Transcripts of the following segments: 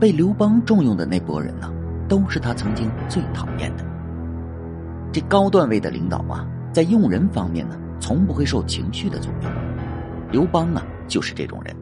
被刘邦重用的那波人呢，都是他曾经最讨厌的。这高段位的领导啊，在用人方面呢，从不会受情绪的左右。刘邦啊，就是这种人。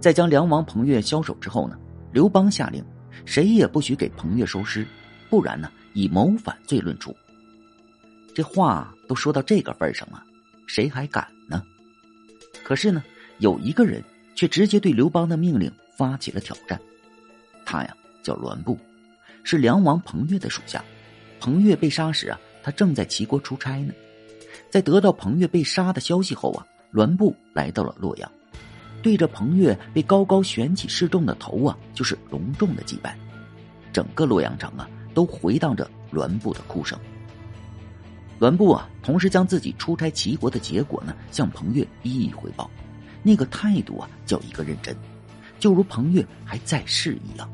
在将梁王彭越枭首之后呢，刘邦下令，谁也不许给彭越收尸，不然呢，以谋反罪论处。这话都说到这个份上了，谁还敢呢？可是呢，有一个人却直接对刘邦的命令发起了挑战。他呀叫栾布，是梁王彭越的属下。彭越被杀时啊，他正在齐国出差呢。在得到彭越被杀的消息后啊，栾布来到了洛阳，对着彭越被高高悬起示众的头啊，就是隆重的祭拜。整个洛阳城啊，都回荡着栾布的哭声。栾布啊，同时将自己出差齐国的结果呢，向彭越一一汇报，那个态度啊，叫一个认真，就如彭越还在世一样。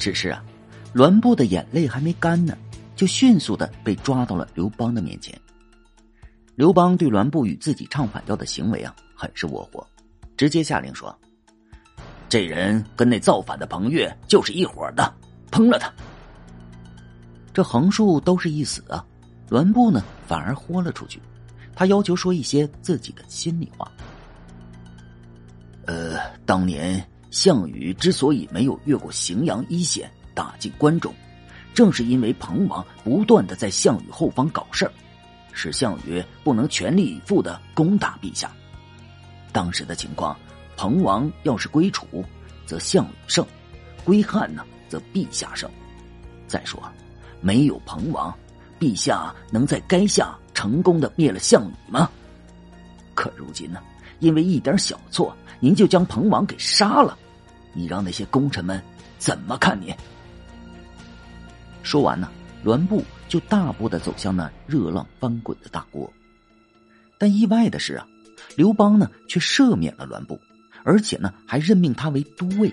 只是啊，栾布的眼泪还没干呢，就迅速的被抓到了刘邦的面前。刘邦对栾布与自己唱反调的行为啊，很是窝火，直接下令说：“这人跟那造反的彭越就是一伙的，烹了他。”这横竖都是一死啊。栾布呢，反而豁了出去，他要求说一些自己的心里话。呃，当年项羽之所以没有越过荥阳一线打进关中，正是因为彭王不断的在项羽后方搞事儿，使项羽不能全力以赴的攻打陛下。当时的情况，彭王要是归楚，则项羽胜；归汉呢，则陛下胜。再说，没有彭王。陛下能在垓下成功的灭了项羽吗？可如今呢，因为一点小错，您就将彭王给杀了，你让那些功臣们怎么看你？说完呢，栾布就大步的走向那热浪翻滚的大锅。但意外的是啊，刘邦呢却赦免了栾布，而且呢还任命他为都尉。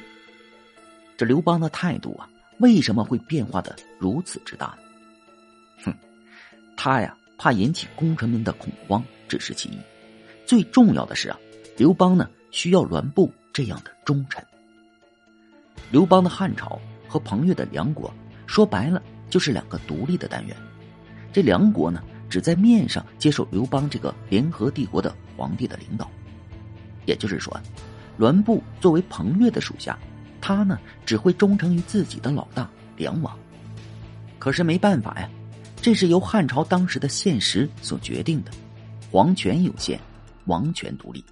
这刘邦的态度啊，为什么会变化的如此之大呢？哼他呀，怕引起功臣们的恐慌，只是其一。最重要的是啊，刘邦呢需要栾布这样的忠臣。刘邦的汉朝和彭越的梁国，说白了就是两个独立的单元。这梁国呢，只在面上接受刘邦这个联合帝国的皇帝的领导。也就是说，栾布作为彭越的属下，他呢只会忠诚于自己的老大梁王。可是没办法呀。这是由汉朝当时的现实所决定的，皇权有限，王权独立，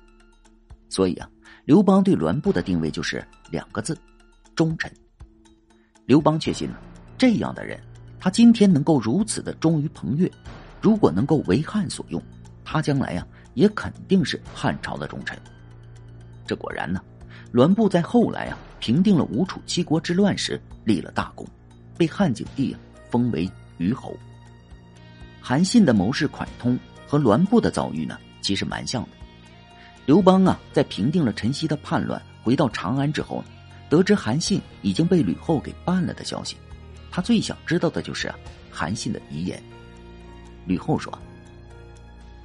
所以啊，刘邦对栾布的定位就是两个字：忠臣。刘邦确信呢，这样的人，他今天能够如此的忠于彭越，如果能够为汉所用，他将来呀，也肯定是汉朝的忠臣。这果然呢，栾布在后来啊，平定了吴楚七国之乱时立了大功，被汉景帝封为虞侯。韩信的谋士蒯通和栾布的遭遇呢，其实蛮像的。刘邦啊，在平定了陈豨的叛乱，回到长安之后，得知韩信已经被吕后给办了的消息，他最想知道的就是韩信的遗言。吕后说：“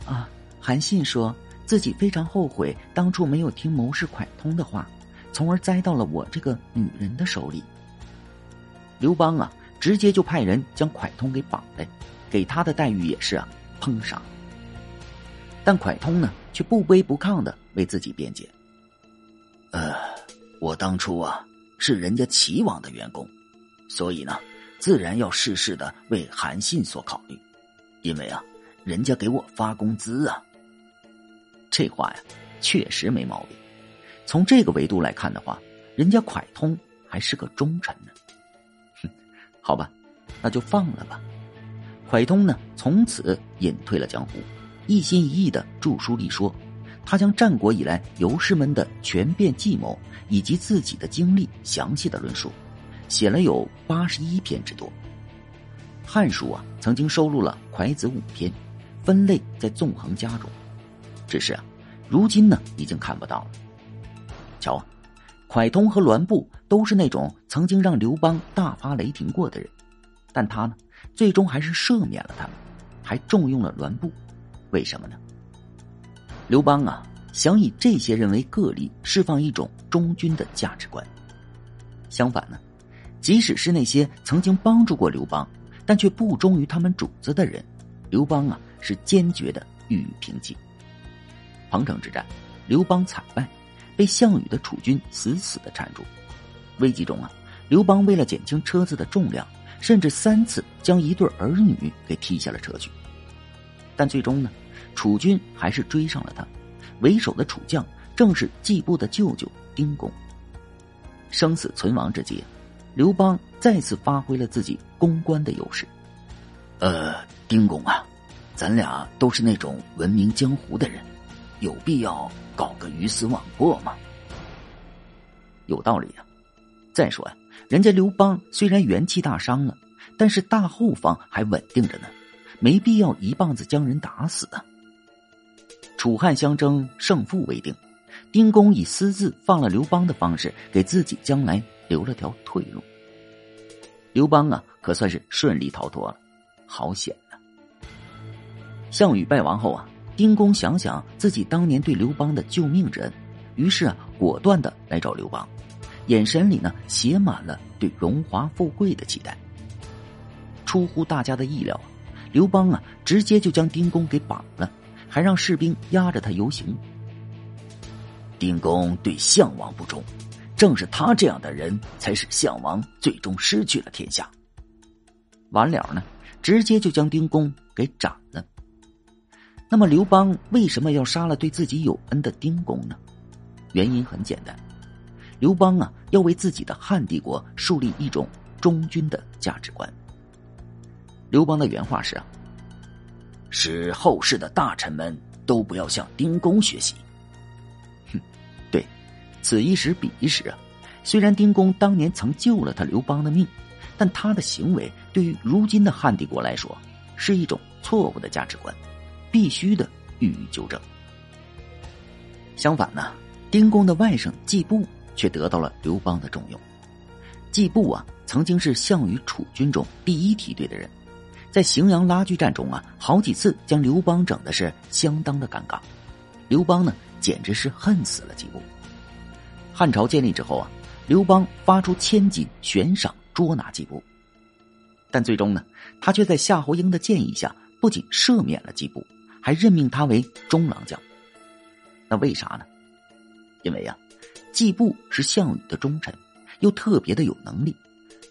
啊，韩信说自己非常后悔当初没有听谋士蒯通的话，从而栽到了我这个女人的手里。”刘邦啊，直接就派人将蒯通给绑来。给他的待遇也是啊，烹杀。但蒯通呢，却不卑不亢的为自己辩解：“呃，我当初啊是人家齐王的员工，所以呢，自然要事事的为韩信所考虑，因为啊，人家给我发工资啊。”这话呀，确实没毛病。从这个维度来看的话，人家蒯通还是个忠臣呢。哼，好吧，那就放了吧。蒯通呢，从此隐退了江湖，一心一意的著书立说。他将战国以来游士们的权变计谋以及自己的经历详细的论述，写了有八十一篇之多。《汉书》啊，曾经收录了蒯子五篇，分类在纵横家中。只是啊，如今呢，已经看不到了。瞧啊，蒯通和栾布都是那种曾经让刘邦大发雷霆过的人，但他呢？最终还是赦免了他们，还重用了栾布，为什么呢？刘邦啊，想以这些人为个例，释放一种忠君的价值观。相反呢，即使是那些曾经帮助过刘邦，但却不忠于他们主子的人，刘邦啊是坚决的予以平击。彭城之战，刘邦惨败，被项羽的楚军死死的缠住。危急中啊，刘邦为了减轻车子的重量，甚至三次将一对儿女给踢下了车去。但最终呢，楚军还是追上了他。为首的楚将正是季布的舅舅丁公。生死存亡之际，刘邦再次发挥了自己公关的优势。呃，丁公啊，咱俩都是那种闻名江湖的人，有必要搞个鱼死网破吗？有道理啊。再说呀，人家刘邦虽然元气大伤了，但是大后方还稳定着呢，没必要一棒子将人打死啊。楚汉相争，胜负未定。丁公以私自放了刘邦的方式，给自己将来留了条退路。刘邦啊，可算是顺利逃脱了，好险呐！项羽败亡后啊，丁公想想自己当年对刘邦的救命之恩，于是啊，果断的来找刘邦，眼神里呢写满了对荣华富贵的期待。出乎大家的意料，刘邦啊，直接就将丁公给绑了，还让士兵压着他游行。丁公对项王不忠，正是他这样的人，才使项王最终失去了天下。完了呢，直接就将丁公给斩了。那么刘邦为什么要杀了对自己有恩的丁公呢？原因很简单，刘邦啊，要为自己的汉帝国树立一种忠君的价值观。刘邦的原话是啊，使后世的大臣们都不要向丁公学习。哼，对此一时彼一时啊！虽然丁公当年曾救了他刘邦的命，但他的行为对于如今的汉帝国来说是一种错误的价值观，必须的予以纠正。相反呢，丁公的外甥季布却得到了刘邦的重用。季布啊，曾经是项羽楚军中第一梯队的人，在荥阳拉锯战中啊，好几次将刘邦整的是相当的尴尬。刘邦呢，简直是恨死了季布。汉朝建立之后啊，刘邦发出千金悬赏捉拿季布，但最终呢，他却在夏侯婴的建议下，不仅赦免了季布，还任命他为中郎将。那为啥呢？因为呀，季布是项羽的忠臣，又特别的有能力，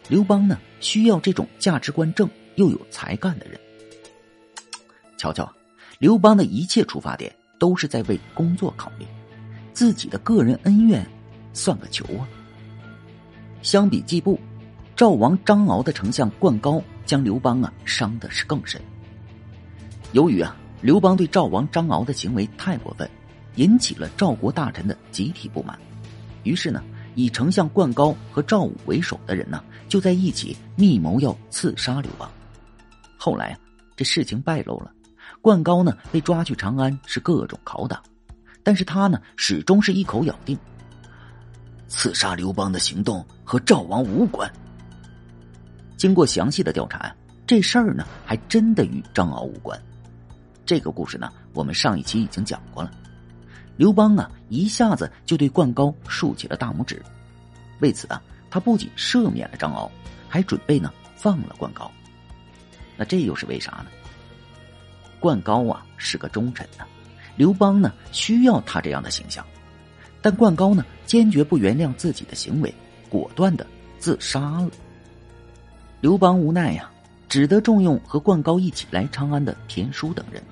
刘邦呢需要这种价值观正又有才干的人。瞧瞧，刘邦的一切出发点都是在为工作考虑，自己的个人恩怨。算个球啊！相比季布，赵王张敖的丞相灌高将刘邦啊伤的是更深。由于啊刘邦对赵王张敖的行为太过分，引起了赵国大臣的集体不满，于是呢以丞相灌高和赵武为首的人呢就在一起密谋要刺杀刘邦。后来啊这事情败露了，灌高呢被抓去长安是各种拷打，但是他呢始终是一口咬定。刺杀刘邦的行动和赵王无关。经过详细的调查，这事儿呢还真的与张敖无关。这个故事呢，我们上一期已经讲过了。刘邦啊，一下子就对灌高竖起了大拇指。为此啊，他不仅赦免了张敖，还准备呢放了灌高。那这又是为啥呢？灌高啊是个忠臣呐，刘邦呢需要他这样的形象。但灌高呢，坚决不原谅自己的行为，果断的自杀了。刘邦无奈呀，只得重用和灌高一起来长安的田叔等人，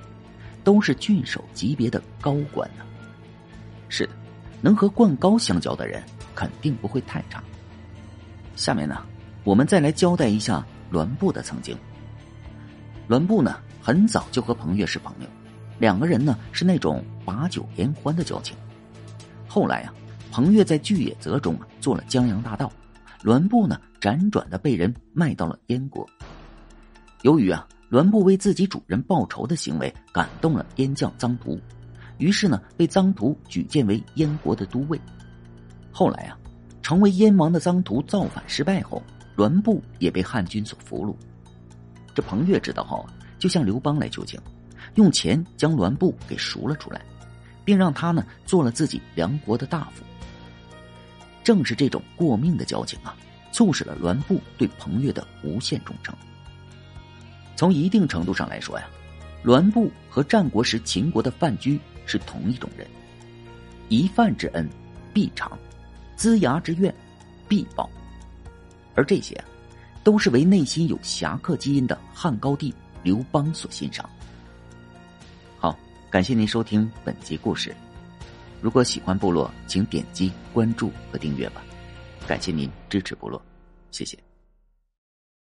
都是郡守级别的高官呢。是的，能和灌高相交的人，肯定不会太差。下面呢，我们再来交代一下栾布的曾经。栾布呢，很早就和彭越是朋友，两个人呢是那种把酒言欢的交情。后来啊，彭越在巨野泽中啊做了江洋大盗，栾布呢辗转的被人卖到了燕国。由于啊栾布为自己主人报仇的行为感动了燕将臧荼，于是呢被臧荼举荐为燕国的都尉。后来啊，成为燕王的臧荼造反失败后，栾布也被汉军所俘虏。这彭越知道后啊，就向刘邦来求情，用钱将栾布给赎了出来。并让他呢做了自己梁国的大夫。正是这种过命的交情啊，促使了栾布对彭越的无限忠诚。从一定程度上来说呀，栾布和战国时秦国的范雎是同一种人。一饭之恩，必偿；龇牙之怨，必报。而这些，都是为内心有侠客基因的汉高帝刘邦所欣赏。好，感谢您收听本集故事。如果喜欢部落，请点击关注和订阅吧。感谢您支持部落，谢谢。